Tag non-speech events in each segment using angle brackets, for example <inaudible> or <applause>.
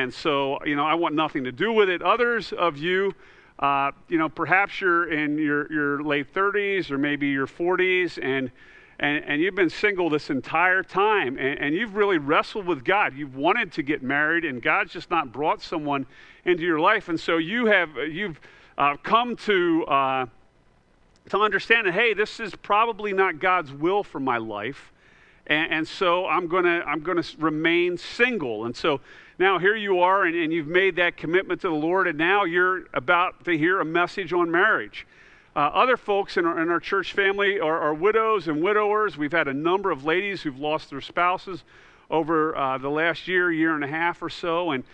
And so, you know, I want nothing to do with it. Others of you, uh, you know, perhaps you're in your, your late 30s or maybe your 40s and, and, and you've been single this entire time and, and you've really wrestled with God. You've wanted to get married and God's just not brought someone into your life. And so you have, you've uh, come to, uh, to understand that, hey, this is probably not God's will for my life. And, and so I'm going to I'm going to remain single. And so now here you are, and, and, you've made that commitment to the Lord, and now you're about to hear a message on marriage. Uh, other folks in our, in our church family are, are, widows and widowers. We've had a number of ladies who've lost their spouses over uh, the last year, year and a half or so. And,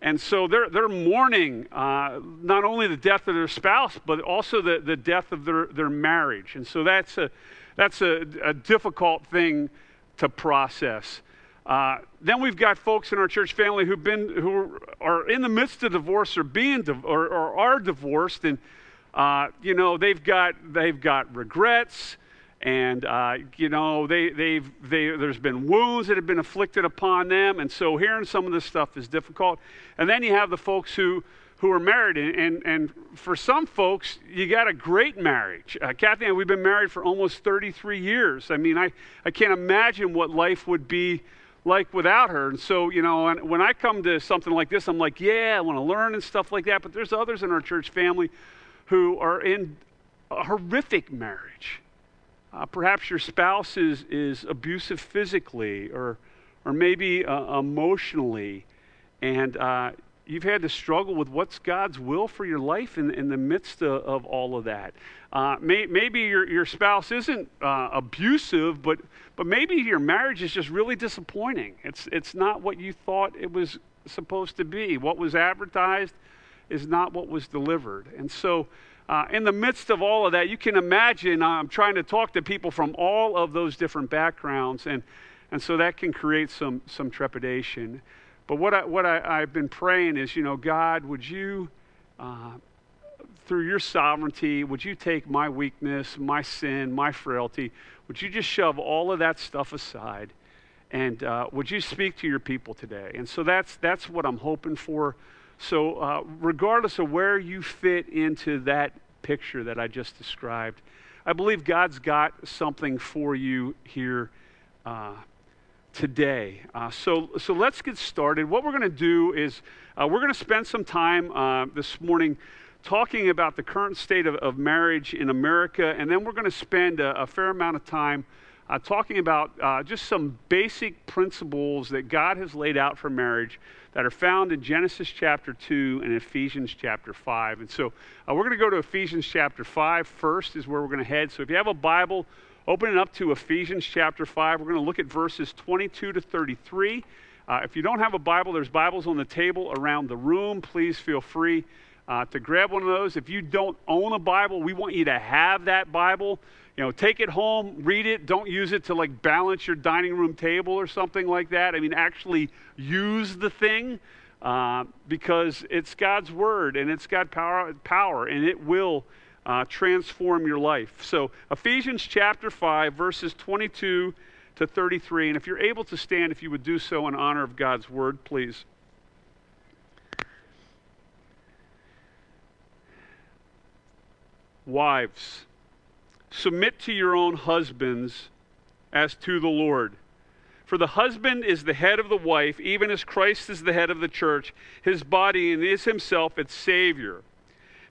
and so they're, they're mourning uh, not only the death of their spouse, but also the, the death of their, their marriage. And so that's a, that's a, a difficult thing to process. Uh, then we've got folks in our church family who've been who are in the midst of divorce or being or, or are divorced, and uh, you know they've got they've got regrets, and uh, you know they they've they, there's been wounds that have been afflicted upon them, and so hearing some of this stuff is difficult. And then you have the folks who who are married. And, and, and for some folks, you got a great marriage. Uh, Kathy and we've been married for almost 33 years. I mean, I, I can't imagine what life would be like without her. And so, you know, when I come to something like this, I'm like, yeah, I want to learn and stuff like that. But there's others in our church family who are in a horrific marriage. Uh, perhaps your spouse is, is abusive physically or, or maybe uh, emotionally. And uh, you've had to struggle with what's God's will for your life in, in the midst of, of all of that. Uh, may, maybe your, your spouse isn't uh, abusive, but, but maybe your marriage is just really disappointing. It's, it's not what you thought it was supposed to be. What was advertised is not what was delivered. And so, uh, in the midst of all of that, you can imagine I'm trying to talk to people from all of those different backgrounds, and, and so that can create some, some trepidation. But what, I, what I, have been praying is, you know, God, would you, uh, through your sovereignty, would you take my weakness, my sin, my frailty, would you just shove all of that stuff aside? And uh, would you speak to your people today? And so that's, that's what I'm hoping for. So, uh, regardless of where you fit into that picture that I just described, I believe God's got something for you here uh, today. Uh, so, so let's get started. What we're going to do is uh, we're going to spend some time uh, this morning talking about the current state of, of, marriage in America, and then we're going to spend a, a, fair amount of time uh, talking about uh, just some basic principles that God has laid out for marriage that are found in Genesis chapter 2 and Ephesians chapter 5. And so uh, we're going to go to Ephesians chapter 5 first, is where we're going to head. So if you have a Bible, Open it up to Ephesians chapter 5. We're going to look at verses 22 to 33. Uh, if you don't have a Bible, there's Bibles on the table around the room. Please feel free uh, to grab one of those. If you don't own a Bible, we want you to have that Bible. You know, take it home, read it. Don't use it to like balance your dining room table or something like that. I mean, actually use the thing uh, because it's God's word and it's got power, power, and it will uh, transform your life. So, Ephesians chapter 5, verses 22 to 33. And if you're able to stand, if you would do so in honor of God's word, please. Wives, submit to your own husbands as to the Lord. For the husband is the head of the wife, even as Christ is the head of the church, his body, and is himself its Savior.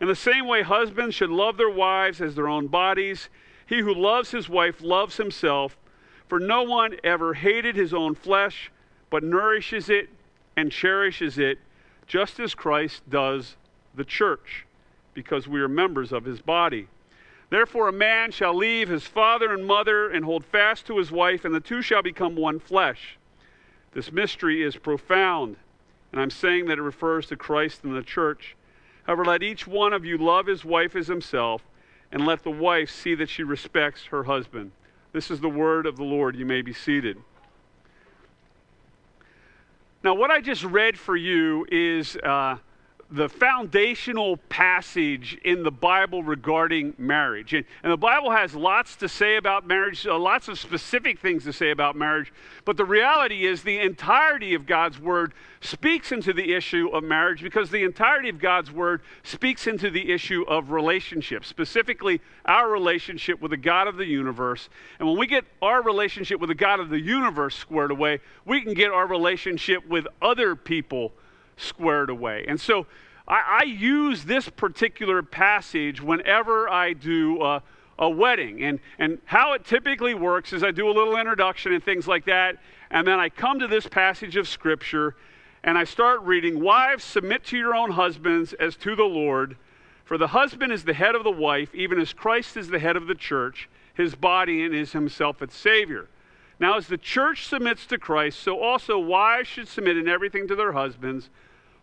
In the same way, husbands should love their wives as their own bodies. He who loves his wife loves himself, for no one ever hated his own flesh, but nourishes it and cherishes it, just as Christ does the church, because we are members of his body. Therefore, a man shall leave his father and mother and hold fast to his wife, and the two shall become one flesh. This mystery is profound And I'm saying that it refers to Christ and the church. However, let each one of you love his wife as himself, and let the wife see that she respects her husband. This is the word of the Lord. You may be seated. Now, what I just read for you is. Uh, the foundational passage in the Bible regarding marriage. And, and, the Bible has lots to say about marriage, uh, lots of specific things to say about marriage. But the reality is, the entirety of God's Word speaks into the issue of marriage because the entirety of God's Word speaks into the issue of relationships, specifically our relationship with the God of the universe. And when we get our relationship with the God of the universe squared away, we can get our relationship with other people squared away. And so I, I use this particular passage whenever I do a, a wedding. And, and how it typically works is I do a little introduction and things like that. And then I come to this passage of Scripture and I start reading Wives, submit to your own husbands as to the Lord. For the husband is the head of the wife, even as Christ is the head of the church, his body, and is himself its Savior. Now, as the church submits to Christ, so also wives should submit in everything to their husbands.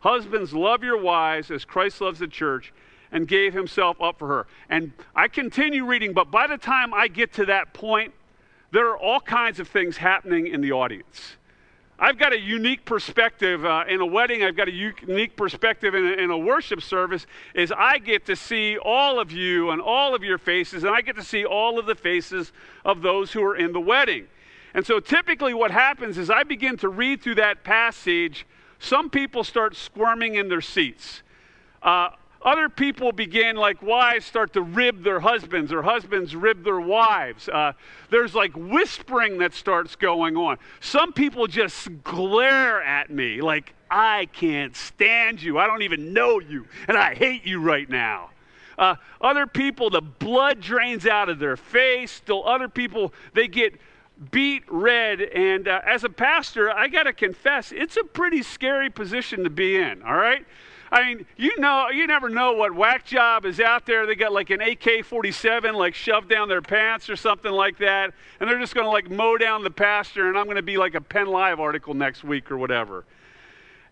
Husbands, love your wives as Christ loves the church and gave himself up for her. And I continue reading, but by the time I get to that point, there are all kinds of things happening in the audience. I've got a unique perspective uh, in a wedding. I've got a unique perspective in a, in a worship service. Is I get to see all of you and all of your faces, and I get to see all of the faces of those who are in the wedding. And so, typically, what happens is I begin to read through that passage some people start squirming in their seats. Uh, other people begin, like wives, start to rib their husbands, or husbands rib their wives. Uh, there's like whispering that starts going on. Some people just glare at me, like, I can't stand you. I don't even know you, and I hate you right now. Uh, other people, the blood drains out of their face. Still, other people, they get beet red. And uh, as a pastor, I got to confess, it's a pretty scary position to be in, all right? I mean, you know, you never know what whack job is out there. They got like an AK 47 like shoved down their pants or something like that. And they're just going to like mow down the pastor, and I'm going to be like a Penn Live article next week or whatever.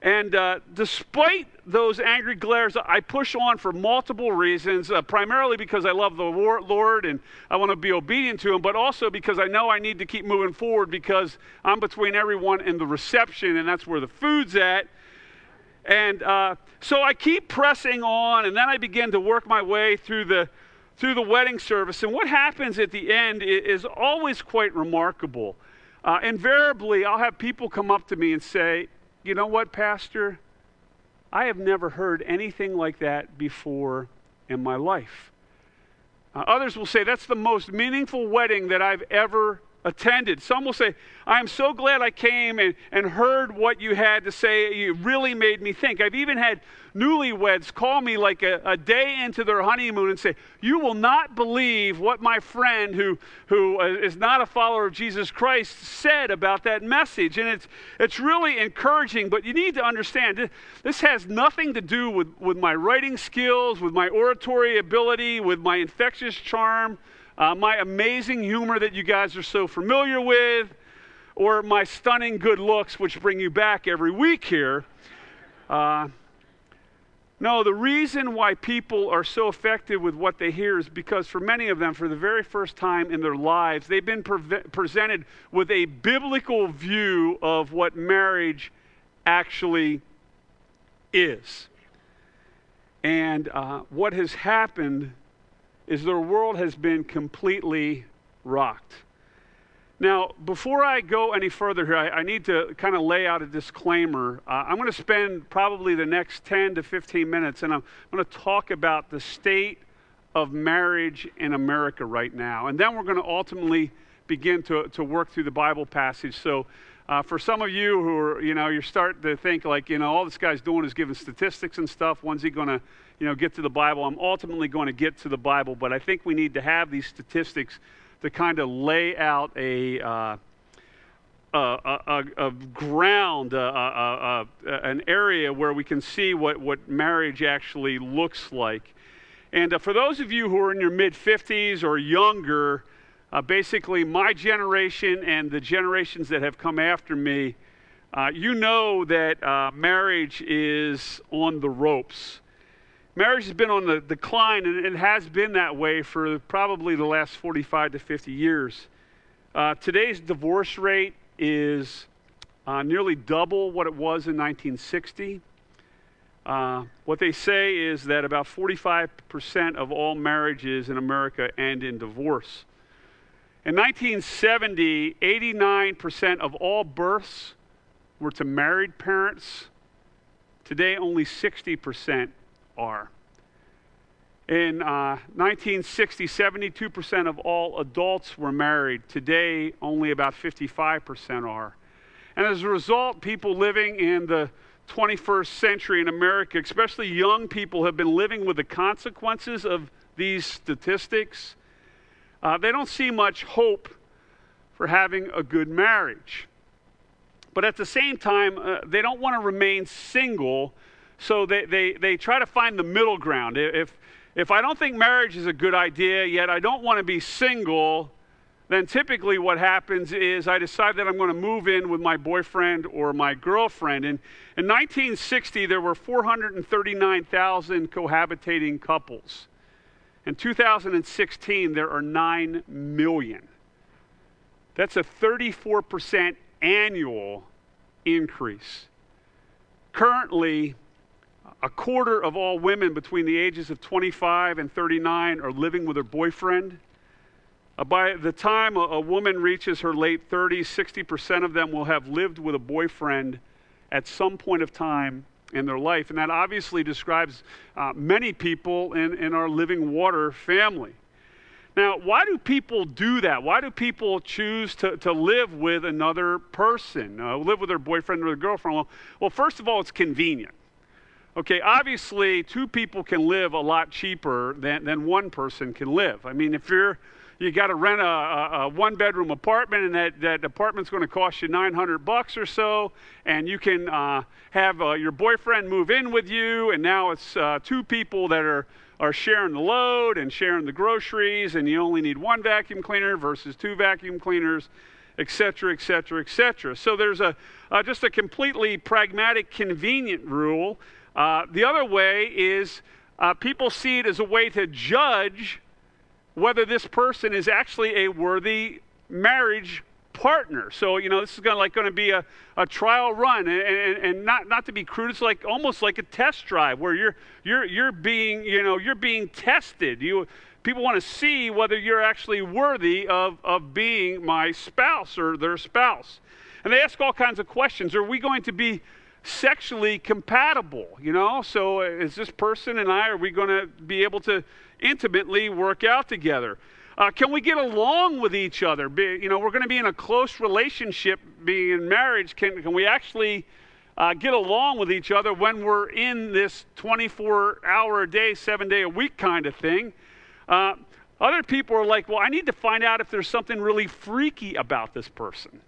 And uh, despite those angry glares, I push on for multiple reasons, uh, primarily because I love the Lord and I want to be obedient to Him, but also because I know I need to keep moving forward because I'm between everyone and the reception, and that's where the food's at. And uh, so I keep pressing on, and then I begin to work my way through the through the wedding service. And what happens at the end is always quite remarkable. Uh, invariably, I'll have people come up to me and say, you know what, Pastor? I have never heard anything like that before in my life. Uh, others will say, That's the most meaningful wedding that I've ever attended. Some will say, I'm so glad I came and, and heard what you had to say. It really made me think. I've even had newlyweds call me like a, a day into their honeymoon and say, You will not believe what my friend, who, who uh, not a follower of Jesus Christ, said about that message. And it's, it's really encouraging, but you need to understand this has nothing to do with, with my writing skills, with my oratory ability, with my infectious charm uh, my amazing humor that you guys are so familiar with, or my stunning good looks, which bring you back every week here. Uh, no, the reason why people are so affected with what they hear is because for many of them, for the very first time in their lives, they've been pre- presented with a biblical view of what marriage actually is. And uh, what has happened is their world has been completely rocked. Now, before I go any further here, I, I need to kind of lay out a disclaimer. Uh, I'm going to spend probably the next 10 to 15 minutes, and I'm going to talk about the state of marriage in America right now. And then we're going to ultimately begin to, to work through the Bible passage. So, uh, for some of you who are, you know, you're starting to think like, you know, all this guy's doing is giving statistics and stuff. When's he going to, you know, get to the Bible? I'm ultimately going to get to the Bible, but I think we need to have these statistics to kind of lay out a, uh, a, a, a, ground, a, an area where we can see what, what marriage actually looks like. And uh, for those of you who are in your mid 50s or younger, uh, basically, my generation and the generations that have come after me, uh, you know that uh, marriage is on the ropes. Marriage has been on the decline, and it has been that way for probably the last 45 to 50 years. Uh, today's divorce rate is uh, nearly double what it was in 1960. Uh, what they say is that about 45% of all marriages in America end in divorce. In 1970, 89% of all births were to married parents. Today, only 60% are. In uh, 1960, 72% of all adults were married. Today, only about 55% are. And as a result, people living in the 21st century in America, especially young people, have been living with the consequences of these statistics. Uh, they don't see much hope for having a good marriage. But at the same time, uh, they don't want to remain single, so they, they, they try to find the middle ground. If, if I don't think marriage is a good idea, yet I don't want to be single, then typically what happens is I decide that I'm going to move in with my boyfriend or my girlfriend. And in 1960, there were 439,000 cohabitating couples. In 2016, there are 9 million. That's a 34% annual increase. Currently, a quarter of all women between the ages of 25 and 39 are living with their boyfriend. Uh, by the time a, woman reaches her late 30s, 60% of them will have lived with a boyfriend at some point of time in their life. And that obviously describes uh, many people in, in our living water family. Now, why do people do that? Why do people choose to, to live with another person, uh, live with their boyfriend or their girlfriend? Well, well, first of all, it's convenient. Okay, obviously, two people can live a lot cheaper than, than one person can live. I mean, if you're you got to rent a, a, a, one bedroom apartment and that, that apartment's going to cost you 900 bucks or so and you can uh, have uh, your boyfriend move in with you and now it's uh, two people that are are sharing the load and sharing the groceries, and you only need one vacuum cleaner versus two vacuum cleaners, et cetera, et cetera, et cetera. So there's a uh, just a completely pragmatic, convenient rule. Uh, the other way is uh, people see it as a way to judge whether this person is actually a worthy marriage partner. So, you know, this is to like to be a, a trial run and, and, and, not, not to be crude, it's like almost like a test drive where you're, you're, you're being, you know, you're being tested. You, people want to see whether you're actually worthy of, of being my spouse or their spouse. And they ask all kinds of questions. Are we going to be sexually compatible? You know, so uh, is this person and I, are we going to be able to intimately work out together? Uh, can we get along with each other? Be, you know, we're going to be in a close relationship, being in marriage. Can, can we actually uh, get along with each other when we're in this 24 hour a day, seven day a week kind of thing? Uh, other people are like, well, I need to find out if there's something really freaky about this person.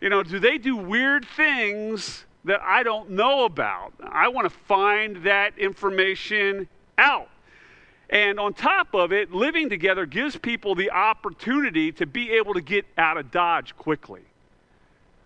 You know, do they do weird things that I don't know about? I want to find that information out. And on top of it, living together gives people the opportunity to be able to get out of Dodge quickly.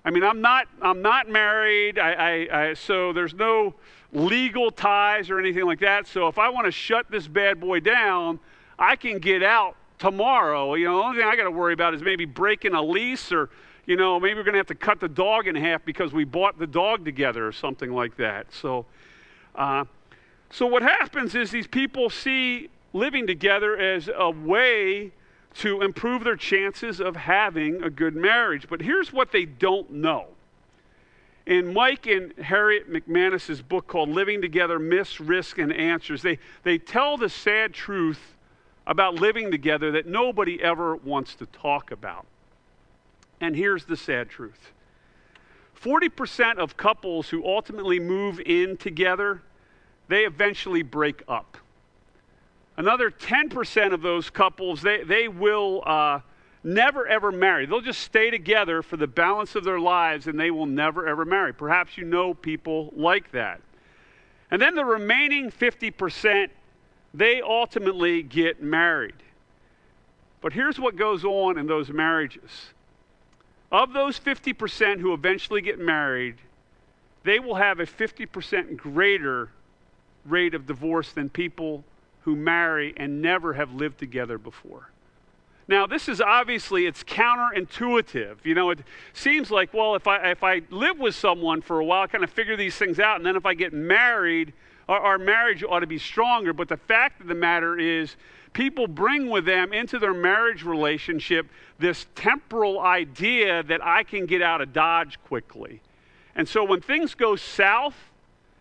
I mean, I'm not, I'm not married, I, I, I, so there's no legal ties or anything like that. So if I want to shut this bad boy down, I can get out tomorrow. You know, the only thing I got to worry about is maybe breaking a lease or, you know, maybe we're going to have to cut the dog in half because we bought the dog together or something like that. So, uh, so what happens is these people see living together as a way to improve their chances of having a good marriage. But here's what they don't know. In Mike and Harriet McManus's book called Living Together Myths, Risk, and Answers, they, they tell the sad truth about living together that nobody ever wants to talk about. And here's the sad truth 40% of couples who ultimately move in together, they eventually break up. Another 10% of those couples, they, they will uh, never ever marry. They'll just stay together for the balance of their lives and they will never ever marry. Perhaps you know people like that. And then the remaining 50%, they ultimately get married. But here's what goes on in those marriages of those 50% who eventually get married, they will have a 50% greater rate of divorce than people who marry and never have lived together before. Now, this is obviously it's counterintuitive. You know, it seems like, well, if I if I live with someone for a while, I kind of figure these things out, and then if I get married, our, our marriage ought to be stronger. But the fact of the matter is, people bring with them into their marriage relationship this temporal idea that I can get out of Dodge quickly. And so when things go south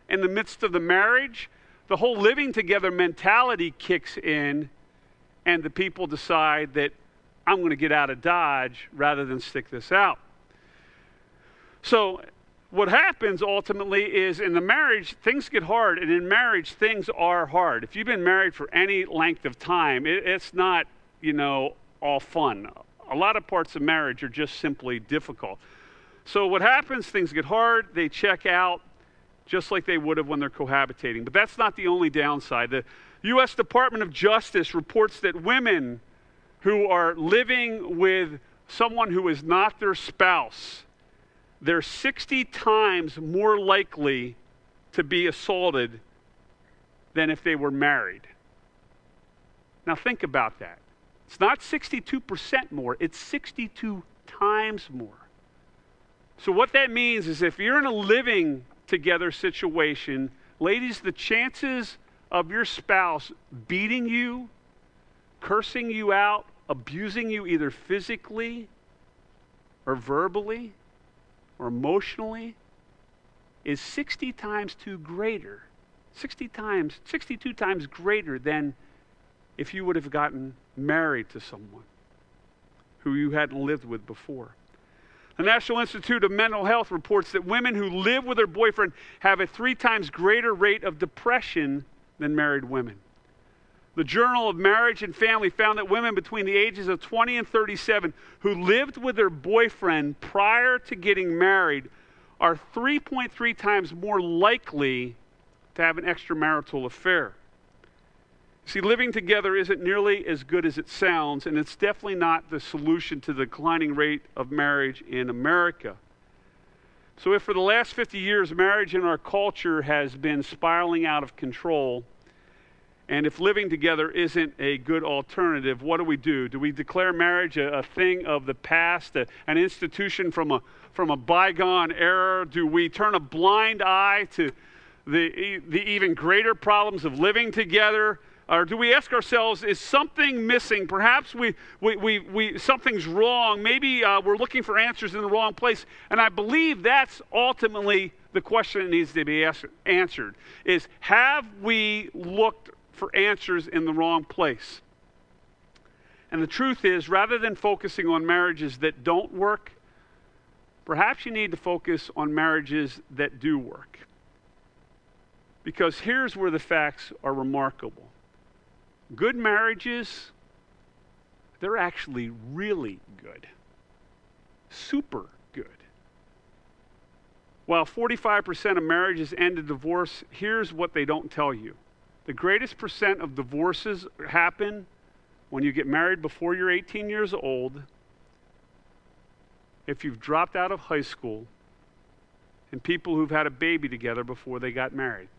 in the midst of the marriage, the whole living together mentality kicks in, and the people decide that I'm going to get out of Dodge rather than stick this out. So, what happens ultimately is in the marriage, things get hard, and in marriage, things are hard. If you've been married for any length of time, it, it's not, you know, all fun. A lot of parts of marriage are just simply difficult. So, what happens, things get hard, they check out, just like they would have when they're cohabitating. But that's not the only downside. The U.S. Department of Justice reports that women who are living with someone who is not their spouse, they're 60 times more likely to be assaulted than if they were married. Now, think about that. It's not 62% more, it's 62 times more. So, what that means is if you're in a living together situation, ladies, the chances of your spouse beating you, cursing you out, abusing you either physically or verbally or emotionally is 60 times too greater. 60 times, 62 times greater than if you would have gotten married to someone who you hadn't lived with before. The National Institute of Mental Health reports that women who live with their boyfriend have a three times greater rate of depression than married women. The Journal of Marriage and Family found that women between the ages of 20 and 37 who lived with their boyfriend prior to getting married are 3.3 times more likely to have an extramarital affair. See, living together isn't nearly as good as it sounds, and it's definitely not the solution to the declining rate of marriage in America. So, if for the last 50 years marriage in our culture has been spiraling out of control, and if living together isn't a good alternative, what do we do? Do we declare marriage a, a thing of the past, a, an institution from a, from a bygone era? Do we turn a blind eye to the, the even greater problems of living together? Or do we ask ourselves, is something missing? Perhaps we, we, we, we something's wrong. Maybe uh, we're looking for answers in the wrong place. And I believe that's ultimately the question that needs to be answered is have we looked for answers in the wrong place? And the truth is, rather than focusing on marriages that don't work, perhaps you need to focus on marriages that do work. Because here's where the facts are remarkable good marriages, they're actually really good. Super good. While 45% of marriages end in divorce, here's what they don't tell you. The greatest percent of divorces happen when you get married before you're 18 years old, if you've dropped out of high school, and people who've had a baby together before they got married.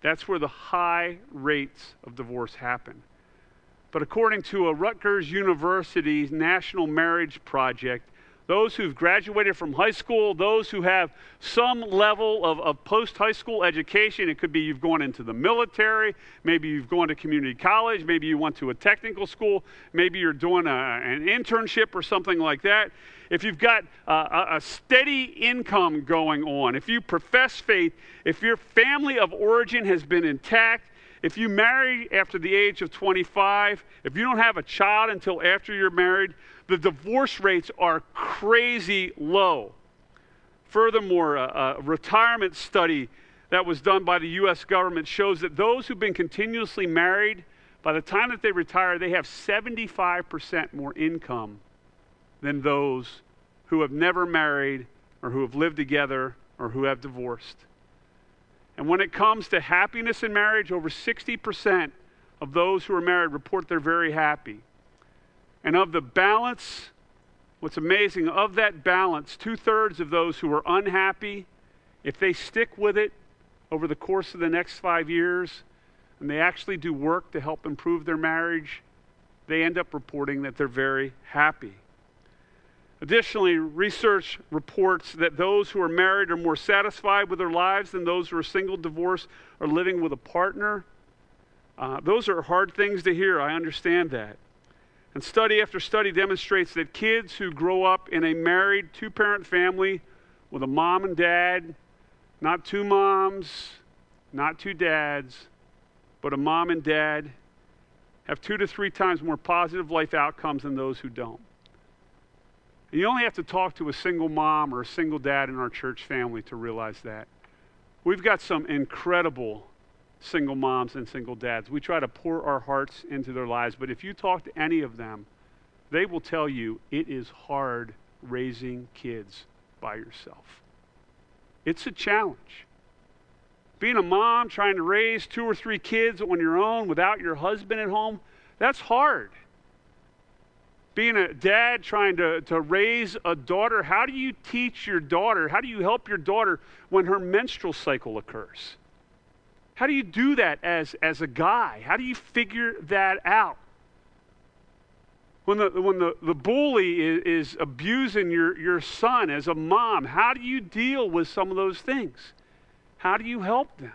That's where the high rates of divorce happen. But according to a Rutgers University National Marriage Project, those who've graduated from high school, those who have some level of, of post high school education. It could be you've gone into the military, maybe you've gone to community college, maybe you went to a technical school, maybe you're doing a, an internship or something like that. If you've got a, a steady income going on, if you profess faith, if your family of origin has been intact, if you marry after the age of 25, if you don't have a child until after you're married, the divorce rates are crazy low. Furthermore, a, a retirement study that was done by the U.S. government shows that those who've been continuously married, by the time that they retire, they have 75% more income than those who have never married or who have lived together or who have divorced. And when it comes to happiness in marriage, over 60% of those who are married report they're very happy. And of the balance what's amazing of that balance, two thirds of those who are unhappy, if they stick with it over the course of the next five years and they actually do work to help improve their marriage, they end up reporting that they're very happy. Additionally, research reports that those who are married are more satisfied with their lives than those who are single, divorced, or living with a partner. Uh, those are hard things to hear. I understand that. And study after study demonstrates that kids who grow up in a married two parent family with a mom and dad, not two moms, not two dads, but a mom and dad, have two to three times more positive life outcomes than those who don't. And you only have to talk to a single mom or a single dad in our church family to realize that. We've got some incredible single moms and single dads. We try to pour our hearts into their lives, but if you talk to any of them, they will tell you it is hard raising kids by yourself. It's a challenge. Being a mom trying to raise two or three kids on your own without your husband at home, that's hard being a dad trying to, to raise a daughter, how do you teach your daughter? How do you help your daughter when her menstrual cycle occurs? How do you do that as, as a guy? How do you figure that out? When the, when the, the bully is, is abusing your, your son as a mom, how do you deal with some of those things? How do you help them?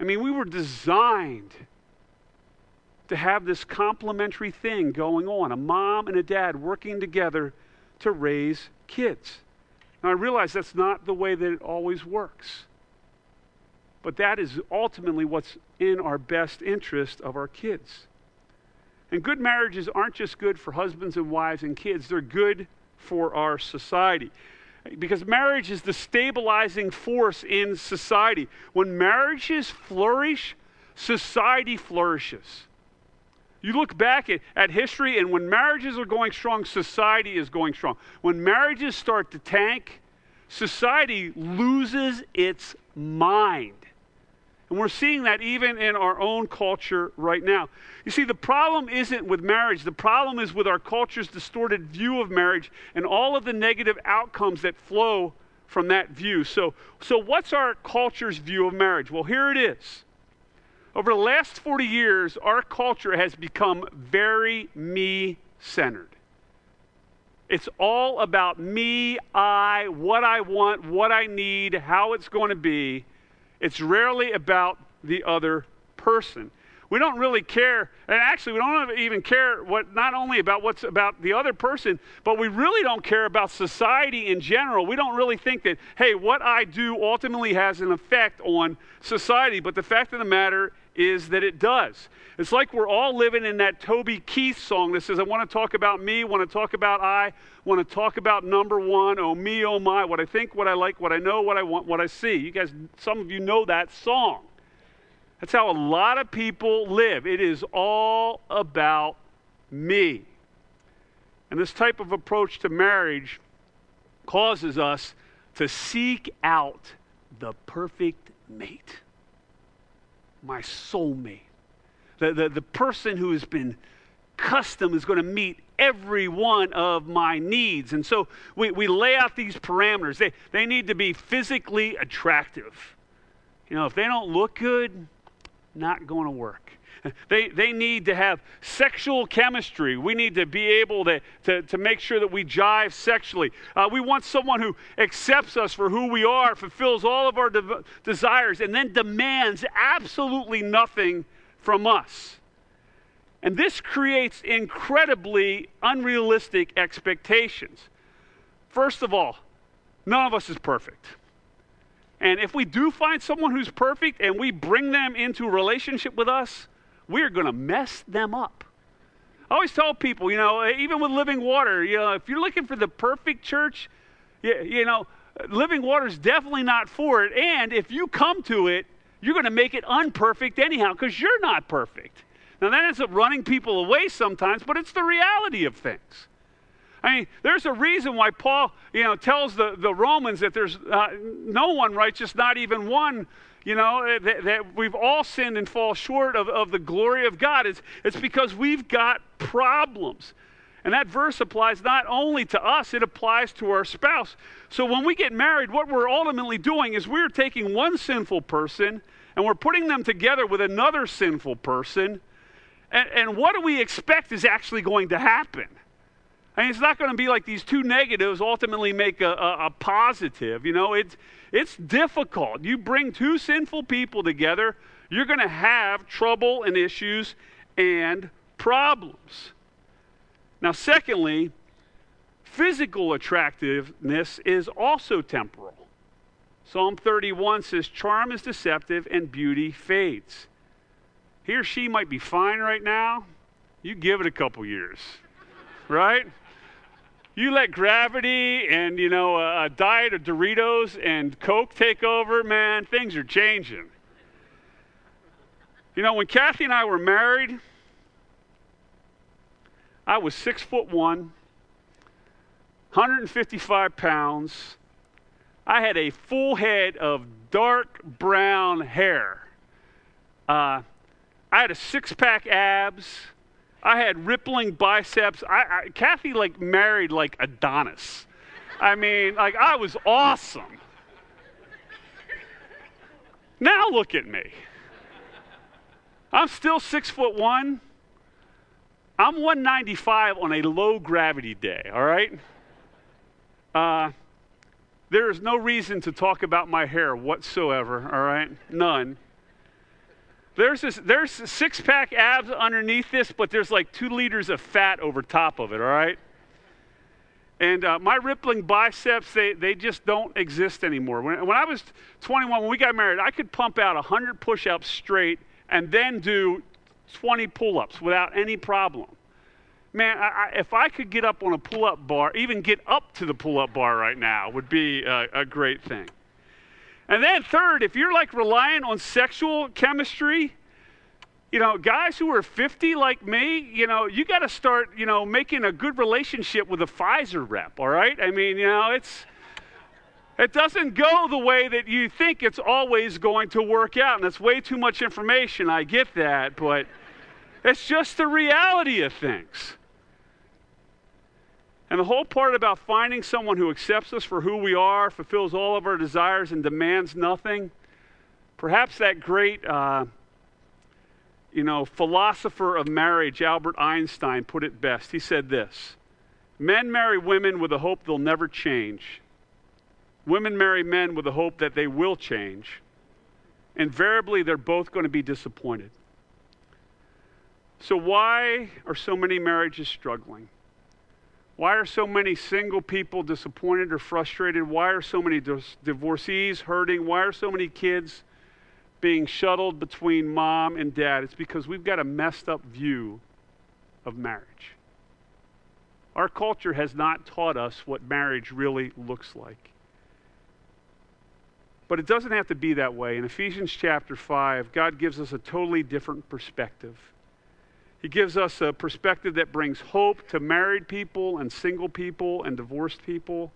I mean, we were designed to have this complementary thing going on a mom and a dad working together to raise kids. Now, I realize that's not the way that it always works, but that is ultimately what's in our best interest of our kids. And good marriages aren't just good for husbands and wives and kids, they're good for our society. Because marriage is the stabilizing force in society. When marriages flourish, society flourishes. You look back at, at history, and when marriages are going strong, society is going strong. When marriages start to tank, society loses its mind. And we're seeing that even in our own culture right now. You see, the problem isn't with marriage, the problem is with our culture's distorted view of marriage and all of the negative outcomes that flow from that view. So, so what's our culture's view of marriage? Well, here it is. Over the last 40 years, our culture has become very me centered. It's all about me, I, what I want, what I need, how it's going to be. It's rarely about the other person. We don't really care, and actually, we don't even care what not only about what's about the other person, but we really don't care about society in general. We don't really think that, hey, what I do ultimately has an effect on society. But the fact of the matter is that it does. It's like we're all living in that Toby Keith song that says, I want to talk about me, want to talk about I, want to talk about number one, oh me, oh my, what I think, what I like, what I know, what I want, what I see. You guys, some of you know that song. That's how a lot of people live. It is all about me. And this type of approach to marriage causes us to seek out the perfect mate my soulmate. The, the, the person who has been custom is going to meet every one of my needs. And so we, we lay out these parameters. They, they need to be physically attractive. You know, if they don't look good, not going to work. They, they need to have sexual chemistry. We need to be able to, to, to make sure that we jive sexually. Uh, we want someone who accepts us for who we are, fulfills all of our de- desires, and then demands absolutely nothing from us. And this creates incredibly unrealistic expectations. First of all, none of us is perfect. And if we do find someone who's perfect and we bring them into a relationship with us, we're going to mess them up. I always tell people, you know, even with living water, you know, if you're looking for the perfect church, you, you know, living water is definitely not for it. And if you come to it, you're going to make it unperfect anyhow because you're not perfect. Now, that ends up running people away sometimes, but it's the reality of things. I mean, there's a reason why Paul, you know, tells the, the Romans that there's uh, no one righteous, not even one you know, eh, that, that, we've all sinned and fall short of, of the glory of God. It's, it's because we've got problems. And that verse applies not only to us, it applies to our spouse. So when we get married, what we're ultimately doing is we're taking one sinful person and we're putting them together with another sinful person. And, and what do we expect is actually going to happen? Mean, it's not going to be like these two negatives ultimately make a, a, a positive. You know, it's, it's difficult. You bring two sinful people together, you're going to have trouble and issues and problems. Now, secondly, physical attractiveness is also temporal. Psalm 31 says, Charm is deceptive and beauty fades. He or she might be fine right now. You give it a couple years, right? You let gravity and, you know, a diet of Doritos and Coke take over, man, things are changing. You know, when Kathy and I were married, I was six foot one, 155 pounds. I had a full head of dark brown hair. Uh, I had a six pack abs. I had rippling biceps. I, I, Kathy like married like Adonis. I mean, like I was awesome. Now look at me. I'm still six foot one. I'm 195 on a low gravity day, all right? Uh, there is no reason to talk about my hair whatsoever, all right? None. There's this, there's six pack abs underneath this, but there's like two liters of fat over top of it, all right? And uh, my rippling biceps, they, they just don't exist anymore. When, when I was 21, when we got married, I could pump out 100 push ups straight and then do 20 pull ups without any problem. Man, I, I, if I could get up on a pull up bar, even get up to the pull up bar right now, would be a, a great thing. And then, third, if you're like relying on sexual chemistry, you know, guys who are 50 like me, you know, you got to start, you know, making a good relationship with a Pfizer rep, all right? I mean, you know, it's it doesn't go the way that you think it's always going to work out. And that's way too much information. I get that. But it's just the reality of things. And the whole part about finding someone who accepts us for who we are, fulfills all of our desires, and demands nothing, perhaps that great, uh, you know, philosopher of marriage, Albert Einstein, put it best. He said this Men marry women with the hope they'll never change. Women marry men with the hope that they will change. Invariably, they're both going to be disappointed. So, why are so many marriages struggling? Why are so many single people disappointed or frustrated? Why are so many divorcees hurting? Why are so many kids being shuttled between mom and dad? It's because we've got a messed up view of marriage. Our culture has not taught us what marriage really looks like. But it doesn't have to be that way. In Ephesians chapter 5, God gives us a totally different perspective. He gives us a perspective that brings hope to married people and single people and divorced people.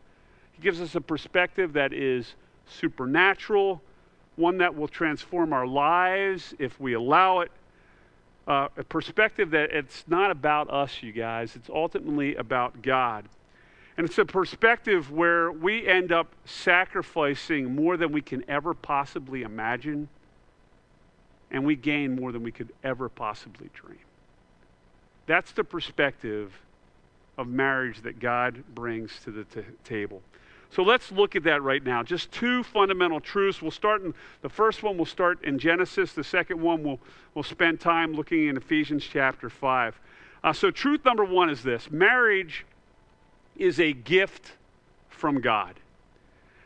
He gives us a perspective that is supernatural, one that will transform our lives if we allow it. Uh, a perspective that it's not about us, you guys, it's ultimately about God. And it's a perspective where we end up sacrificing more than we can ever possibly imagine, and we gain more than we could ever possibly dream. That's the perspective of marriage that God brings to the t- table. So let's look at that right now. Just two fundamental truths. We'll start in the first one, we'll start in Genesis. The second one, we'll, we'll spend time looking in Ephesians chapter 5. Uh, so, truth number one is this marriage is a gift from God.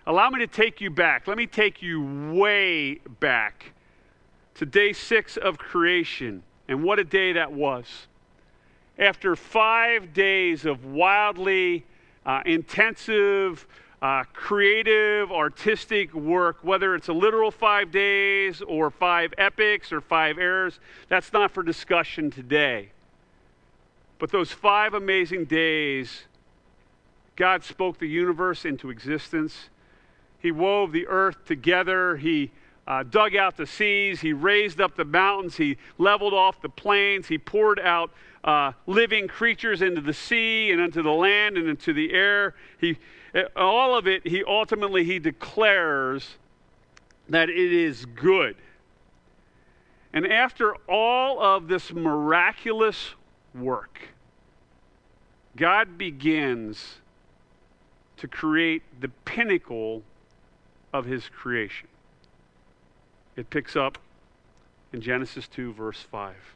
Allow me to take you back. Let me take you way back to day six of creation. And what a day that was. After five days of wildly uh, intensive, uh, creative, artistic work, whether it's a literal five days or five epics or five eras, that's not for discussion today. But those five amazing days God spoke the universe into existence. He wove the earth together. He uh, dug out the seas, he raised up the mountains, he leveled off the plains, he poured out uh, living creatures into the sea and into the land and into the air. He, all of it, he ultimately he declares that it is good. And after all of this miraculous work, God begins to create the pinnacle of his creation. It picks up in Genesis 2, verse 5.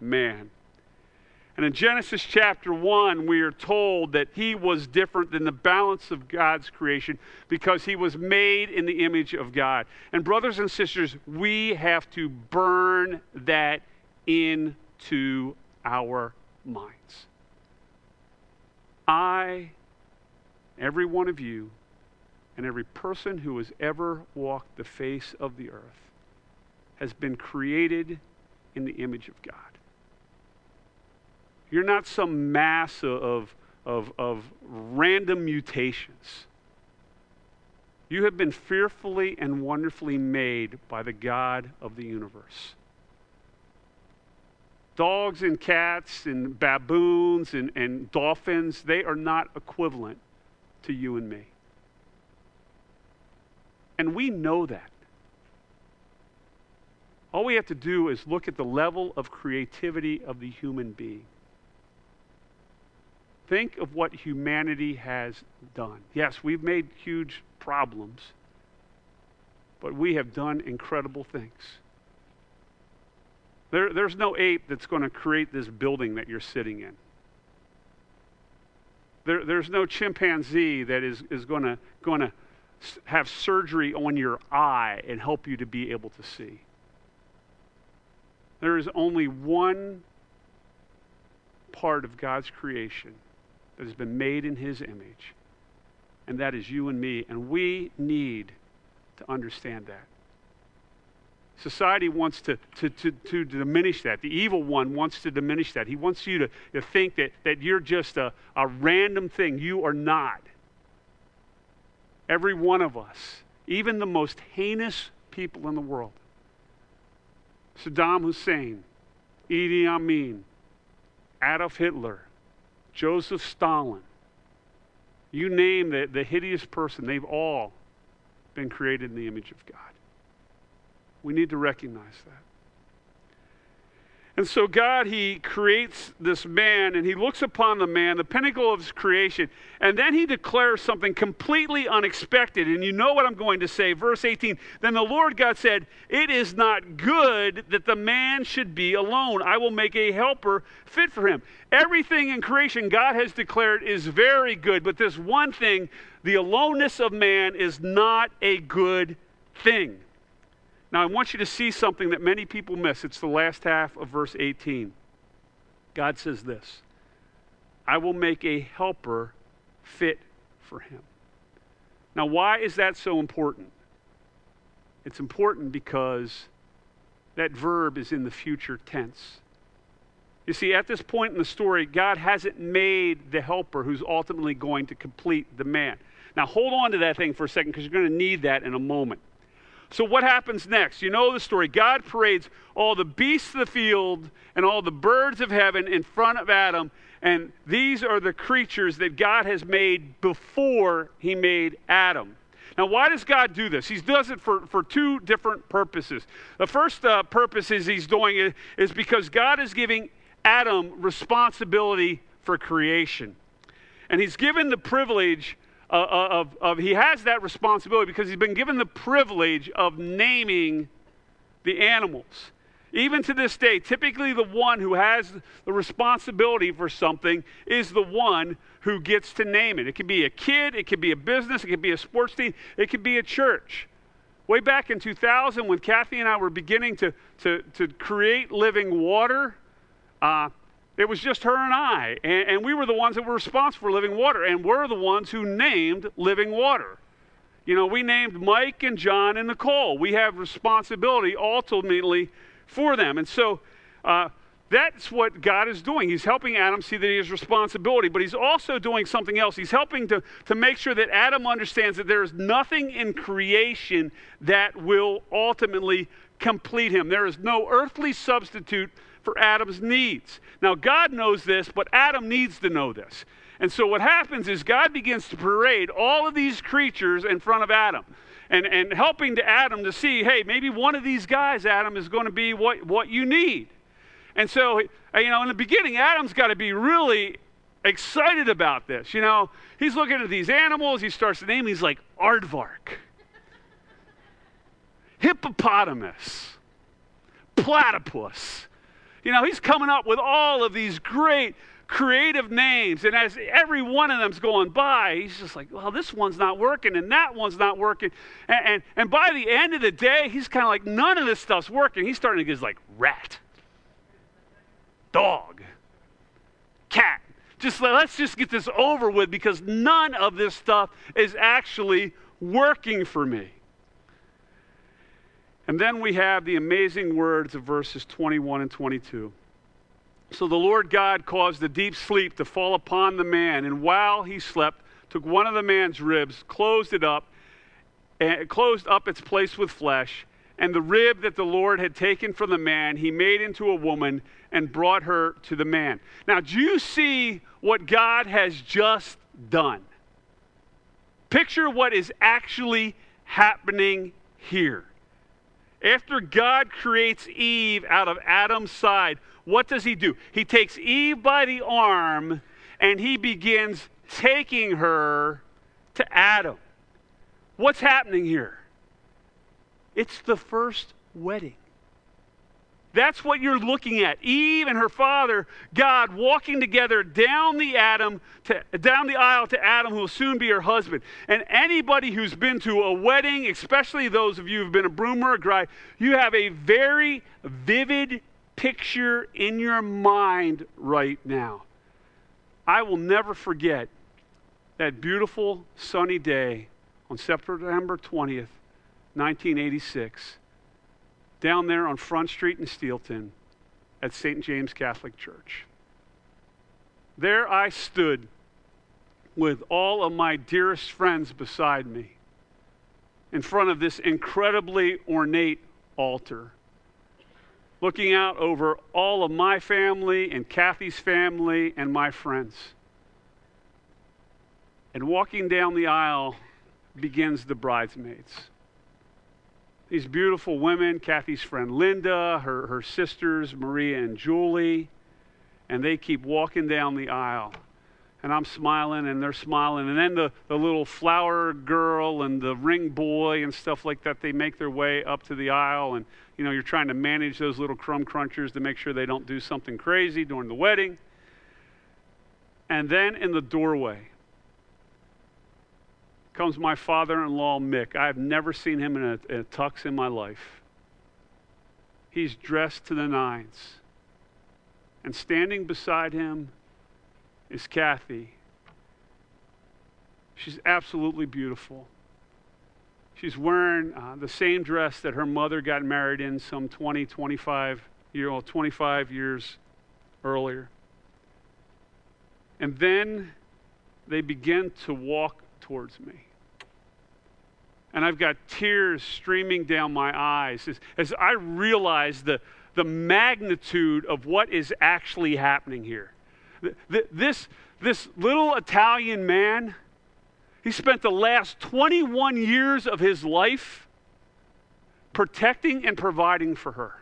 man. And in Genesis chapter 1, we are told that he was different than the balance of God's creation because he was made in the image of God. And, brothers and sisters, we have to burn that into our minds. I, every one of you, and every person who has ever walked the face of the earth has been created in the image of God. You're not some mass of, of, of random mutations. You have been fearfully and wonderfully made by the God of the universe. Dogs and cats and baboons and, and dolphins, they are not equivalent to you and me. And we know that. All we have to do is look at the level of creativity of the human being. Think of what humanity has done. Yes, we've made huge problems, but we have done incredible things. There, there's no ape that's going to create this building that you're sitting in. There, there's no chimpanzee that is, is going to, going to have surgery on your eye and help you to be able to see. There is only one part of God's creation that has been made in His image, and that is you and me. And we need to understand that. Society wants to, to, to, to, diminish that. The evil one wants to diminish that. He wants you to, to think that, that you're just a, a random thing. You are not. Every one of us, even the most heinous people in the world, Saddam Hussein, Idi Amin, Adolf Hitler, Joseph Stalin. You name the, the hideous person, they've all been created in the image of God. We need to recognize that. And so God, He creates this man and He looks upon the man, the pinnacle of His creation, and then He declares something completely unexpected. And you know what I'm going to say. Verse 18 Then the Lord God said, It is not good that the man should be alone. I will make a helper fit for him. Everything in creation God has declared is very good, but this one thing, the aloneness of man, is not a good thing. Now, I want you to see something that many people miss. It's the last half of verse 18. God says this I will make a helper fit for him. Now, why is that so important? It's important because that verb is in the future tense. You see, at this point in the story, God hasn't made the helper who's ultimately going to complete the man. Now, hold on to that thing for a second because you're going to need that in a moment. So, what happens next? You know the story. God parades all the beasts of the field and all the birds of heaven in front of Adam, and these are the creatures that God has made before he made Adam. Now, why does God do this? He does it for, for two different purposes. The first uh, purpose is he's doing it is because God is giving Adam responsibility for creation. And he's given the privilege uh, uh, of, of, he has that responsibility because he's been given the privilege of naming the animals. Even to this day, typically the one who has the responsibility for something is the one who gets to name it. It could be a kid, it could be a business, it could be a sports team, it could be a church. way back in 2000 when Kathy and I were beginning to, to, to create living water, uh, it was just her and I. And, and we were the ones that were responsible for living water. And we're the ones who named living water. You know, we named Mike and John and Nicole. We have responsibility ultimately for them. And so uh, that's what God is doing. He's helping Adam see that he has responsibility, but he's also doing something else. He's helping to, to make sure that Adam understands that there is nothing in creation that will ultimately complete him. There is no earthly substitute for Adam's needs. Now, God knows this, but Adam needs to know this. And so, what happens is God begins to parade all of these creatures in front of Adam and, and helping to Adam to see hey, maybe one of these guys, Adam, is going to be what, what you need. And so, you know, in the beginning, Adam's got to be really excited about this. You know, he's looking at these animals, he starts to name, he's like, aardvark, hippopotamus, platypus. You know, he's coming up with all of these great creative names. And as every one of them's going by, he's just like, well, this one's not working and that one's not working. And, and, and by the end of the day, he's kind of like, none of this stuff's working. He's starting to get like rat, dog, cat. Just let's just get this over with because none of this stuff is actually working for me. And then we have the amazing words of verses 21 and 22. So the Lord God caused a deep sleep to fall upon the man, and while he slept, took one of the man's ribs, closed it up, and closed up its place with flesh, and the rib that the Lord had taken from the man, he made into a woman and brought her to the man. Now, do you see what God has just done? Picture what is actually happening here. After God creates Eve out of Adam's side, what does he do? He takes Eve by the arm and he begins taking her to Adam. What's happening here? It's the first wedding. That's what you're looking at. Eve and her father, God, walking together down the Adam to, down the aisle to Adam, who will soon be her husband. And anybody who's been to a wedding, especially those of you who've been a broom or a bride, you have a very vivid picture in your mind right now. I will never forget that beautiful sunny day on September 20th, 1986 down there on Front Street in Steelton at St. James Catholic Church. There I stood with all of my dearest friends beside me in front of this incredibly ornate altar, looking out over all of my family and Kathy's family and my friends. And walking down the aisle begins the bridesmaids these beautiful women Kathy's friend Linda, her, her sisters Maria and Julie, and they keep walking down the aisle. And I'm smiling and they're smiling. And then the, the little flower girl and the ring boy and stuff like that, they make their way up to the aisle. And, you know, you're trying to manage those little crumb crunchers to make sure they don't do something crazy during the wedding. And then in the doorway, comes my father in law, Mick. I've never seen him in a, in a tux in my life. He's dressed to the nines. And standing beside him is Kathy. She's absolutely beautiful. She's wearing uh, the same dress that her mother got married in some 20, 25 year old, 25 years earlier. And then they begin to walk towards me and I've got tears streaming down my eyes as, as I realize the, the magnitude of what is actually happening here. This, this little Italian man, he spent the last 21 years of his life protecting and providing for her.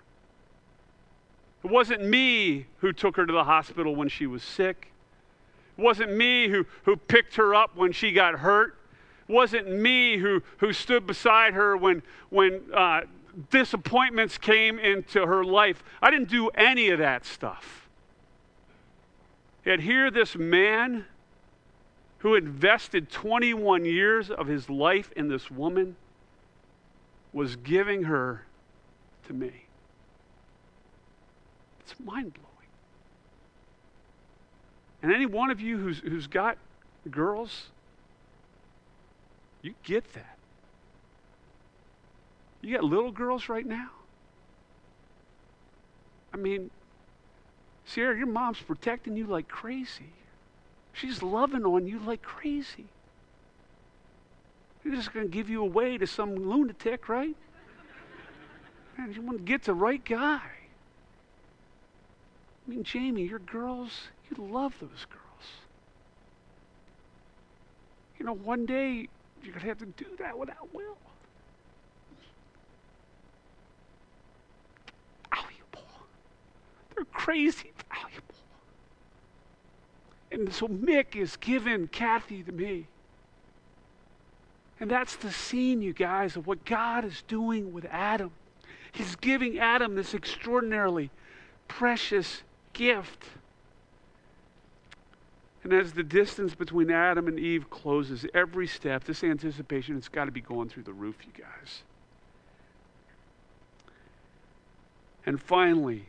It wasn't me who took her to the hospital when she was sick. Wasn't me who, who picked her up when she got hurt wasn't me who, who stood beside her when, when uh, disappointments came into her life. I didn't do any of that stuff. Yet here, this man who invested 21 years of his life in this woman was giving her to me. It's mind blowing. And any one of you who's, who's got girls, you get that. You got little girls right now? I mean, Sierra, your mom's protecting you like crazy. She's loving on you like crazy. You're just going to give you away to some lunatic, right? Man, you want to get the right guy. I mean, Jamie, your girls, you love those girls. You know, one day you're going to have to do that without Will. Valuable. They're crazy valuable. And so Mick is giving Kathy to me. And that's the scene, you guys, of what God is doing with Adam. He's giving Adam this extraordinarily precious gift. And as the distance between Adam and Eve closes, every step, this anticipation, it's got to be going through the roof, you guys. And finally,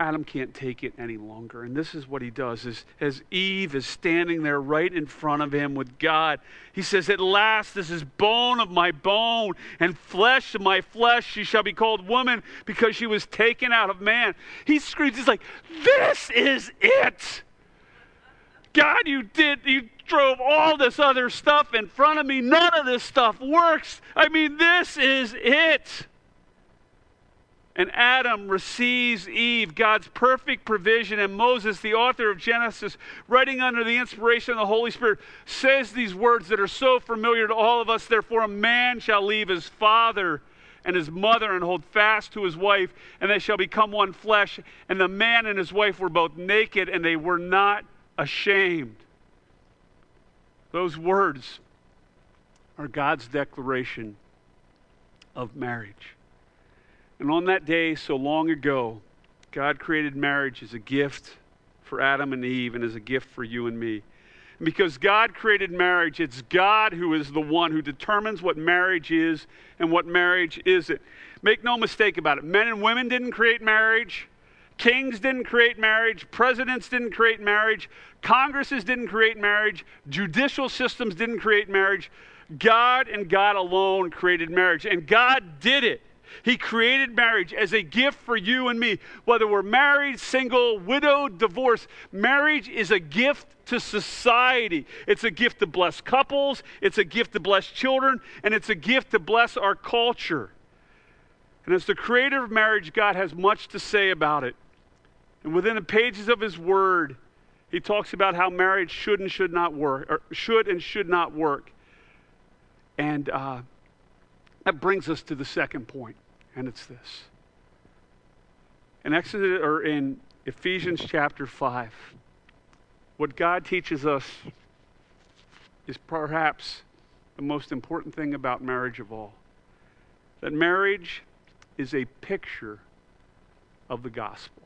Adam can't take it any longer. And this is what he does is as Eve is standing there right in front of him with God, he says, At last this is bone of my bone and flesh of my flesh. She shall be called woman because she was taken out of man. He screams, he's like, This is it. God, you did, you drove all this other stuff in front of me. None of this stuff works. I mean, this is it. And Adam receives Eve, God's perfect provision. And Moses, the author of Genesis, writing under the inspiration of the Holy Spirit, says these words that are so familiar to all of us. Therefore, a man shall leave his father and his mother and hold fast to his wife, and they shall become one flesh. And the man and his wife were both naked, and they were not ashamed. Those words are God's declaration of marriage. And on that day, so long ago, God created marriage as a gift for Adam and Eve and as a gift for you and me. And because God created marriage, it's God who is the one who determines what marriage is and what marriage isn't. Make no mistake about it. Men and women didn't create marriage. Kings didn't create marriage. Presidents didn't create marriage. Congresses didn't create marriage. Judicial systems didn't create marriage. God and God alone created marriage. And God did it he created marriage as a gift for you and me. Whether we're married, single, widowed, divorced, marriage is a gift to society. It's a gift to bless couples, it's a gift to bless children, and it's a gift to bless our culture. And as the creator of marriage, God has much to say about it. And within the pages of his word, he talks about how marriage should and should not work, or should and should not work. And uh, that brings us to the second point, and it's this. In Exodus or in Ephesians chapter 5, what God teaches us is perhaps the most important thing about marriage of all. That marriage is a picture of the gospel.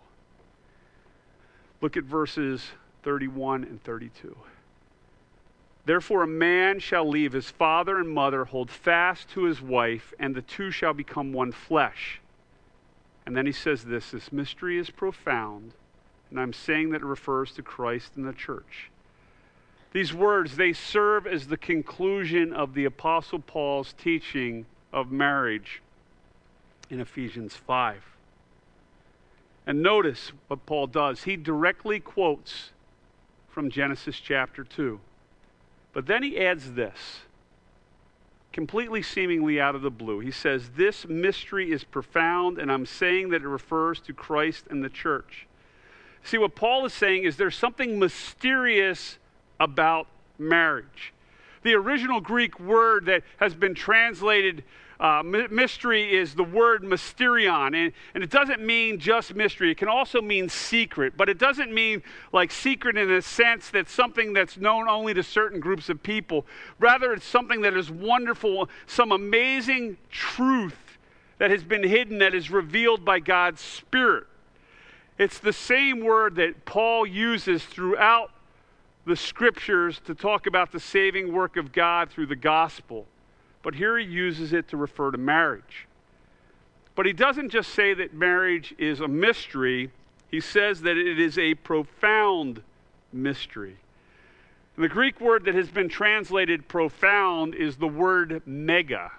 Look at verses 31 and 32. Therefore, a man shall leave his father and mother, hold fast to his wife, and the two shall become one flesh. And then he says this this mystery is profound, and I'm saying that it refers to Christ and the church. These words, they serve as the conclusion of the Apostle Paul's teaching of marriage in Ephesians 5. And notice what Paul does. He directly quotes from Genesis chapter 2. But then he adds this, completely seemingly out of the blue. He says, This mystery is profound, and I'm saying that it refers to Christ and the church. See, what Paul is saying is there's something mysterious about marriage. The original Greek word that has been translated uh, mystery is the word mysterion, and, and it doesn't mean just mystery. It can also mean secret, but it doesn't mean like secret in a sense that something that's known only to certain groups of people. Rather, it's something that is wonderful, some amazing truth that has been hidden that is revealed by God's Spirit. It's the same word that Paul uses throughout the scriptures to talk about the saving work of God through the gospel but here he uses it to refer to marriage. But he doesn't just say that marriage is a mystery, he says that it is a profound mystery. And the Greek word that has been translated profound is the word mega.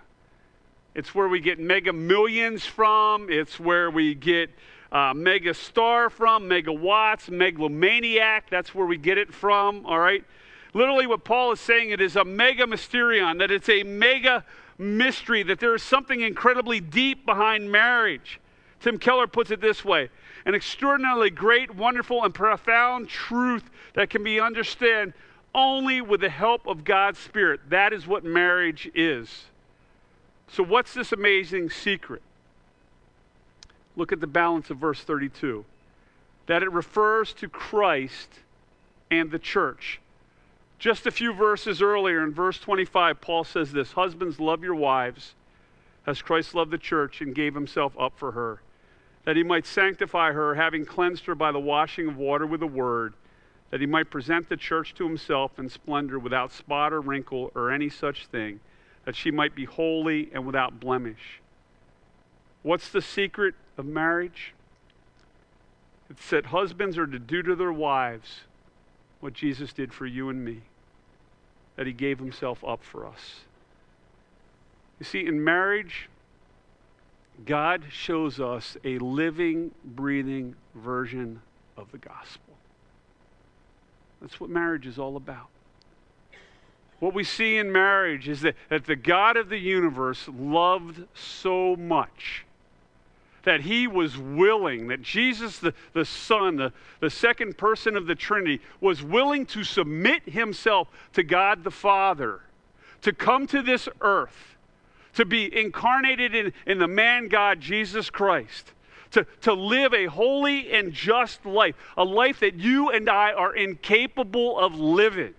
It's where we get mega millions from, it's where we get uh, mega star from, megawatts, megalomaniac. That's where we get it from, all right? Literally, what Paul is saying, it is a mega mysterion, that it's a mega mystery, that there is something incredibly deep behind marriage. Tim Keller puts it this way an extraordinarily great, wonderful, and profound truth that can be understood only with the help of God's Spirit. That is what marriage is. So, what's this amazing secret? Look at the balance of verse 32 that it refers to Christ and the church. Just a few verses earlier, in verse 25, Paul says this Husbands, love your wives as Christ loved the church and gave himself up for her, that he might sanctify her, having cleansed her by the washing of water with the word, that he might present the church to himself in splendor without spot or wrinkle or any such thing, that she might be holy and without blemish. What's the secret of marriage? It's that husbands are to do to their wives what Jesus did for you and me, that he gave himself up for us. You see, in marriage, God shows us a living, breathing version of the gospel. That's what marriage is all about. What we see in marriage is that, that the God of the universe loved so much that he was willing, that Jesus, the, the Son, the, the second person of the Trinity, was willing to submit himself to God the Father, to come to this earth, to be incarnated in, in the man God, Jesus Christ. To, to live a holy and just life, a life that you and I are incapable of living.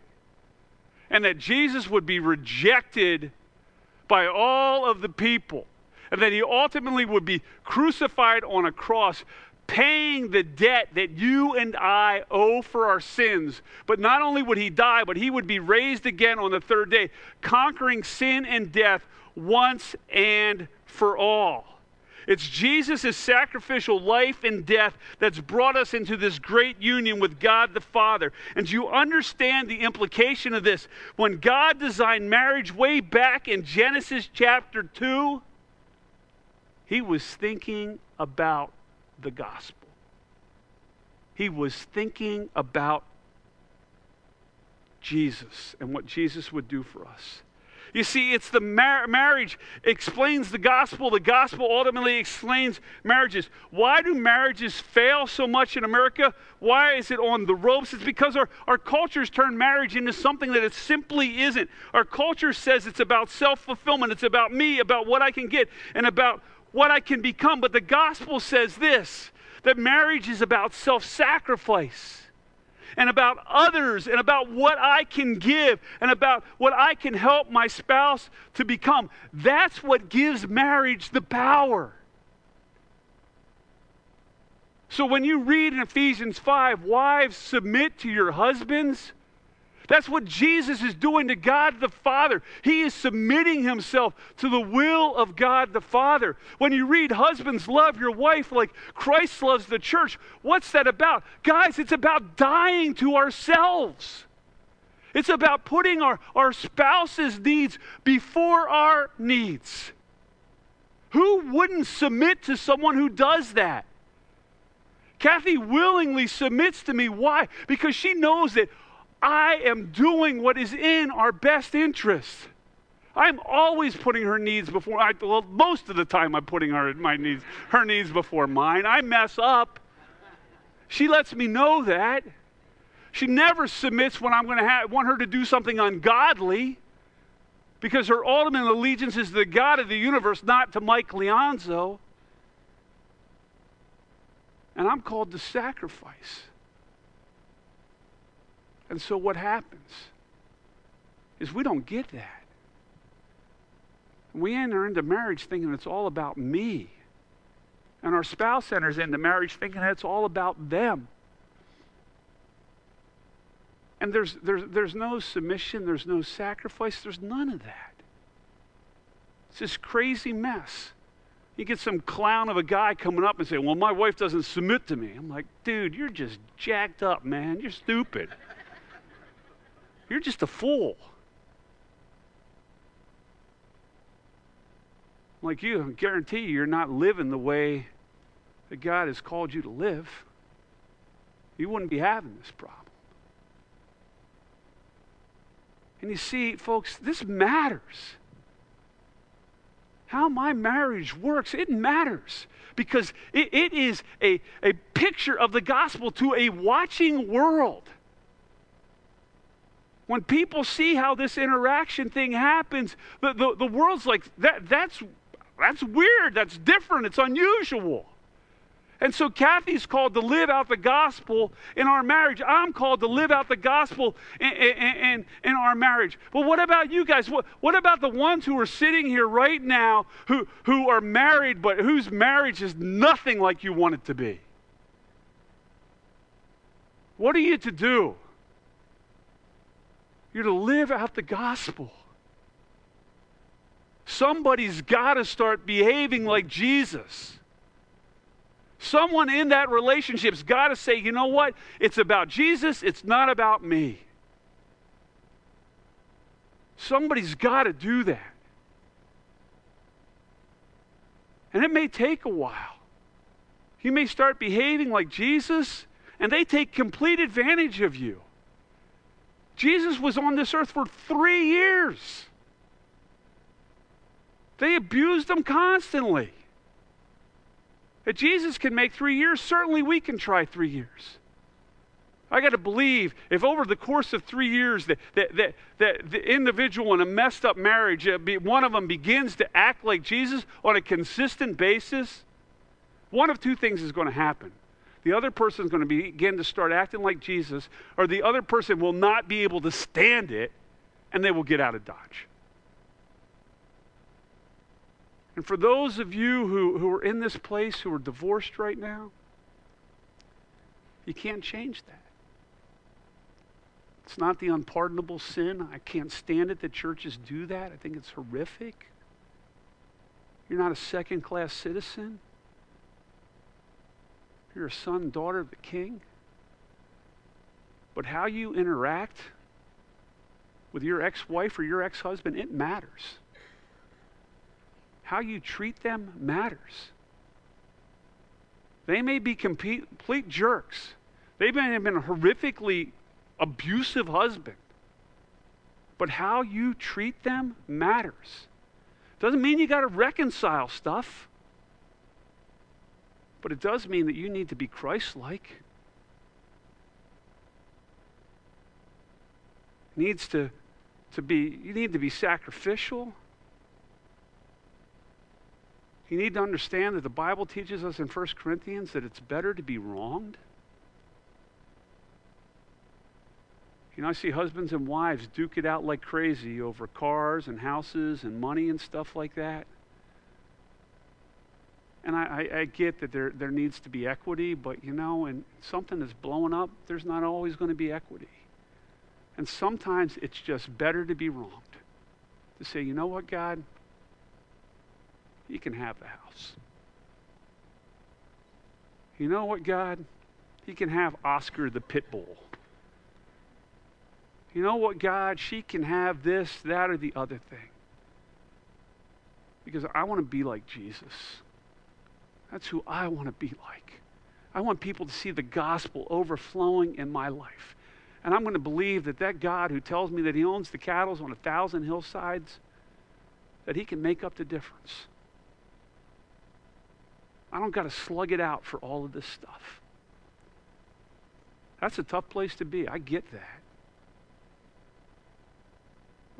And that Jesus would be rejected by all of the people and that he ultimately would be crucified on a cross, paying the debt that you and I owe for our sins. But not only would he die, but he would be raised again on the third day, conquering sin and death once and for all. It's Jesus' sacrificial life and death that's brought us into this great union with God the Father. And you understand the implication of this. When God designed marriage way back in Genesis chapter 2, he was thinking about the gospel. He was thinking about Jesus and what Jesus would do for us. You see, it's the mar- marriage explains the gospel. The gospel ultimately explains marriages. Why do marriages fail so much in America? Why is it on the ropes? It's because our, our cultures turn marriage into something that it simply isn't. Our culture says it's about self fulfillment, it's about me, about what I can get, and about what I can become. But the gospel says this that marriage is about self sacrifice and about others and about what I can give and about what I can help my spouse to become. That's what gives marriage the power. So when you read in Ephesians 5, wives, submit to your husbands that's what Jesus is doing to God the Father. He is submitting himself to the will of God the Father. When you read, Husbands, love your wife like Christ loves the church, what's that about? Guys, it's about dying to ourselves. It's about putting our, our spouse's needs before our needs. Who wouldn't submit to someone who does that? Kathy willingly submits to me. Why? Because she knows that I am doing what is in our best interest. I'm always putting her needs before. I, well, most of the time, I'm putting her my needs, her needs before mine. I mess up. She lets me know that. She never submits when I'm going to want her to do something ungodly, because her ultimate allegiance is to the God of the universe, not to Mike Leonzo. And I'm called to sacrifice. And so what happens is we don't get that. We enter into marriage thinking it's all about me. And our spouse enters into marriage thinking it's all about them. And there's, there's, there's no submission, there's no sacrifice, there's none of that. It's this crazy mess. You get some clown of a guy coming up and say, Well, my wife doesn't submit to me. I'm like, Dude, you're just jacked up, man. You're stupid. You're just a fool. Like you, I guarantee you, you're not living the way that God has called you to live. You wouldn't be having this problem. And you see, folks, this matters. How my marriage works, it matters because it, it is a, a picture of the gospel to a watching world. When people see how this interaction thing happens, the, the, the world's like, that, that's, that's weird, that's different, it's unusual. And so Kathy's called to live out the gospel in our marriage. I'm called to live out the gospel in, in, in, in, our marriage. But what about you guys? What, what about the ones who are sitting here right now who, who are married, but whose marriage is nothing like you want it to be? What are you to do? You're to live out the gospel. Somebody's got to start behaving like Jesus. Someone in that relationship's got to say, you know what? It's about Jesus, it's not about me. Somebody's got to do that. And it may take a while. You may start behaving like Jesus, and they take complete advantage of you. Jesus was on this earth for three years. They abused him constantly. If Jesus can make three years, certainly we can try three years. I got to believe if over the course of three years that, that, that, that the individual in a messed up marriage, uh, one of them begins to act like Jesus on a consistent basis, one of two things is going to happen the other person is going to begin to start acting like Jesus, or the other person will not be able to stand it and they will get out of Dodge. And for those of you who, who are in this place who are divorced right now, you can't change that. It's not the unpardonable sin. I can't stand it that churches do that. I think it's horrific. You're not a second class citizen. You're a son daughter of the king. But how you interact with your ex wife or your ex husband, it matters. How you treat them matters. They may be complete, jerks. They may have been a horrifically abusive husband. But how you treat them matters. Doesn't mean you got to reconcile stuff. But it does mean that you need to be Christ like. Needs to, to be, you need to be sacrificial. You need to understand that the Bible teaches us in 1 Corinthians that it's better to be wronged. You know, I see husbands and wives duke it out like crazy over cars and houses and money and stuff like that. And I, I, I, get that there, there needs to be equity, but you know, when something is blowing up, there's not always going to be equity. And sometimes it's just better to be wronged. To say, you know what, God? You can have the house. You know what, God? He can have Oscar the pit bull. You know what, God? She can have this, that, or the other thing. Because I want to be like Jesus. That's who I want to be like. I want people to see the gospel overflowing in my life. And I'm going to believe that that God who tells me that he owns the cattle on a thousand hillsides, that he can make up the difference. I don't got to slug it out for all of this stuff. That's a tough place to be. I get that.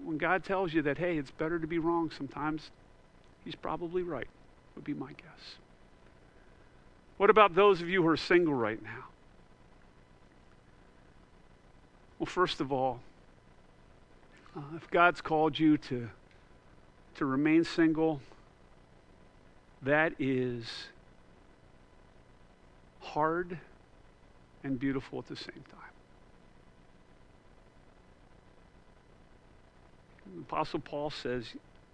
When God tells you that, hey, it's better to be wrong sometimes, he's probably right, would be my guess. What about those of you who are single right now? Well, first of all, uh, if God's called you to, to remain single, that is hard and beautiful at the same time. The Apostle Paul says,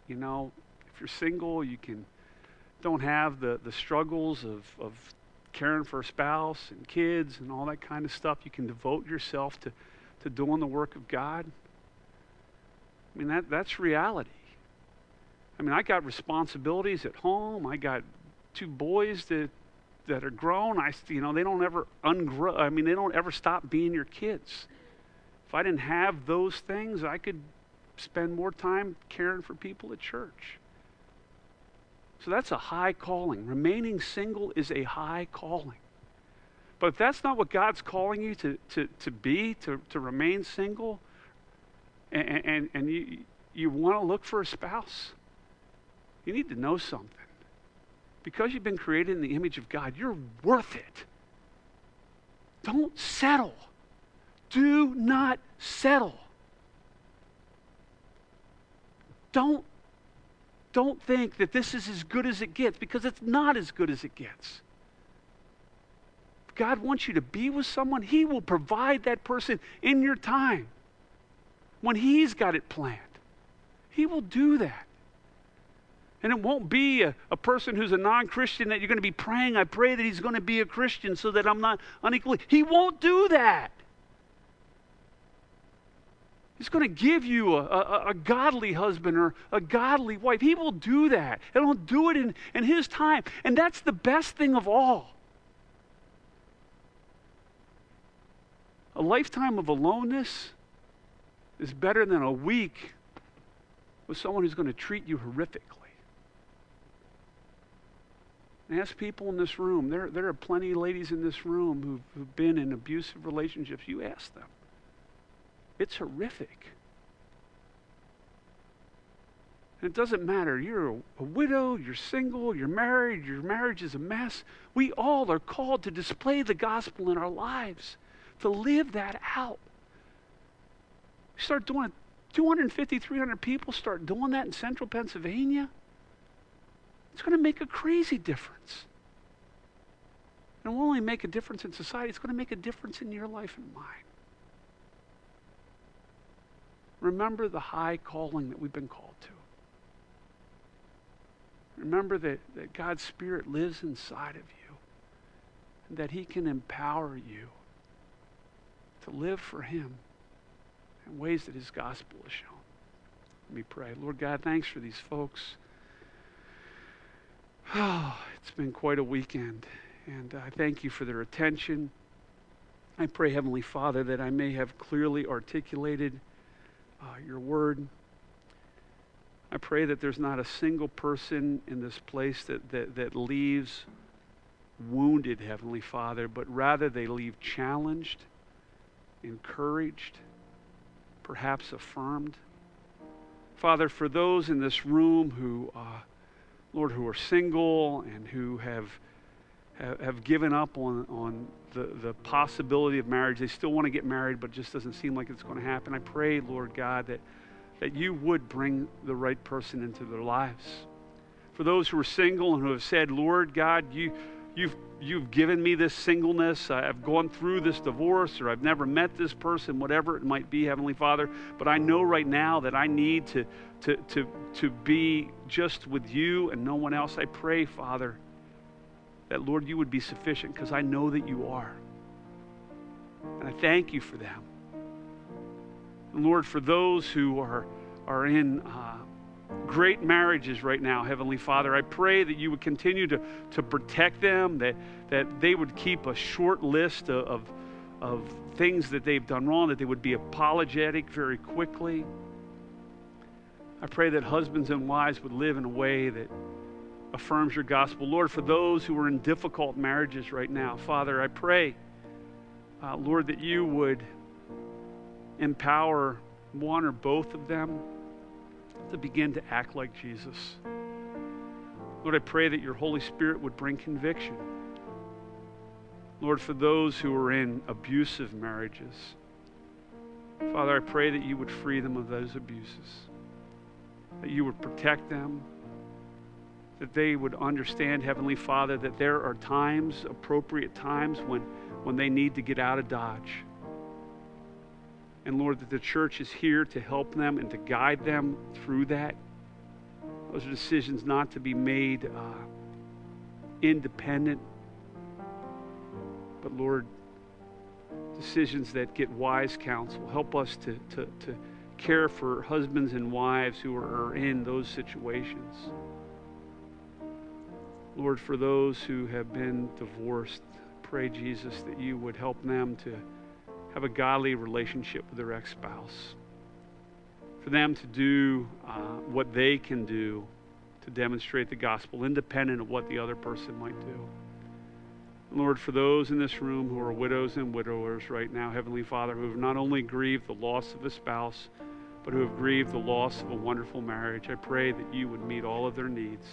you know, If you're single, you can don't have the, the struggles of, of caring for a spouse and kids and all that kind of stuff. You can devote yourself to, to doing the work of God. I mean, that, that's reality. I mean, I got responsibilities at home. I got two boys that that are grown. I, you know, they don't ever ungrow. I mean, they don't ever stop being your kids. If I didn't have those things, I could spend more time caring for people at church. So that's a high calling. Remaining single is a high calling. But if that's not what God's calling you to, to, to be, to, to remain single, and, and, and you, you want to look for a spouse, you need to know something. Because you've been created in the image of God, you're worth it. Don't settle. Do not settle. Don't, don't think that this is as good as it gets because it's not as good as it gets. God wants you to be with someone, He will provide that person in your time when He's got it planned. He will do that. And it won't be a, a person who's a non Christian that you're going to be praying. I pray that he's going to be a Christian so that I'm not unequally. He won't do that. He's going to give you a, a, a, godly husband or a godly wife. He will do that. And he'll do it in, in his time. And that's the best thing of all. A lifetime of aloneness is better than a week with someone who's going to treat you horrifically. Ask people in this room. There, there are plenty of ladies in this room who've, who've been in abusive relationships. You ask them. It's horrific. And it doesn't matter. You're a, widow, you're single, you're married, your marriage is a mess. We all are called to display the gospel in our lives, to live that out. start doing it. 250, 300 people start doing that in central Pennsylvania. It's going to make a crazy difference. And it won't only make a difference in society, it's going to make a difference in your life and mine. Remember the high calling that we've been called to. Remember that, that God's Spirit lives inside of you and that He can empower you to live for Him in ways that His gospel has shown. Let me pray. Lord God, thanks for these folks. Oh, <sighs> it's been quite a weekend, and I thank you for their attention. I pray, Heavenly Father, that I may have clearly articulated uh, your word. I pray that there's not a single person in this place that, that, that leaves wounded, Heavenly Father, but rather they leave challenged, encouraged, perhaps affirmed. Father, for those in this room who uh, Lord, who are single and who have, have, have given up on, on the, the possibility of marriage. They still want to get married, but it just doesn't seem like it's going to happen. I pray, Lord God, that, that you would bring the right person into their lives. For those who are single and who have said, Lord God, you, you've you've given me this singleness. I've gone through this divorce, or I've never met this person, whatever it might be, Heavenly Father. But I know right now that I need to, to, to, to be just with you and no one else. I pray, Father, that, Lord, you would be sufficient because I know that you are. And I thank you for them. And Lord, for those who are, are in. Uh, great marriages right now, Heavenly Father. I pray that you would continue to, to protect them, that, that they would keep a short list of, of, of things that they've done wrong, that they would be apologetic very quickly. I pray that husbands and wives would live in a way that affirms your gospel. Lord, for those who are in difficult marriages right now, Father, I pray, uh, Lord, that you would empower one or both of them to begin to act like Jesus. Lord, I pray that your Holy Spirit would bring conviction. Lord, for those who are in abusive marriages, Father, I pray that you would free them of those abuses, that you would protect them, that they would understand, Heavenly Father, that there are times, appropriate times, when, when they need to get out of Dodge and Lord, that the church is here to help them and to guide them through that. Those are decisions not to be made uh, independent, but Lord, decisions that get wise counsel. Help us to, to, to care for husbands and wives who are in those situations. Lord, for those who have been divorced, pray, Jesus, that you would help them to have a godly relationship with their ex spouse. For them to do uh, what they can do to demonstrate the gospel, independent of what the other person might do. Lord, for those in this room who are widows and widowers right now, Heavenly Father, who have not only grieved the loss of a spouse, but who have grieved the loss of a wonderful marriage, I pray that you would meet all of their needs.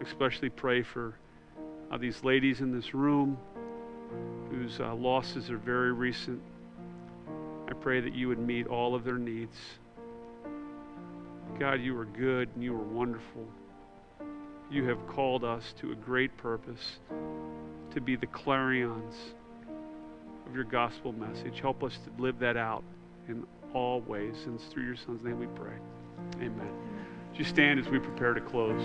Especially pray for uh, these ladies in this room whose uh, losses are very recent. I pray that you would meet all of their needs. God, you are good and you are wonderful. You have called us to a great purpose to be the clarions of your gospel message. Help us to live that out in all ways. And through your son's name we pray. Amen. Would you stand as we prepare to close?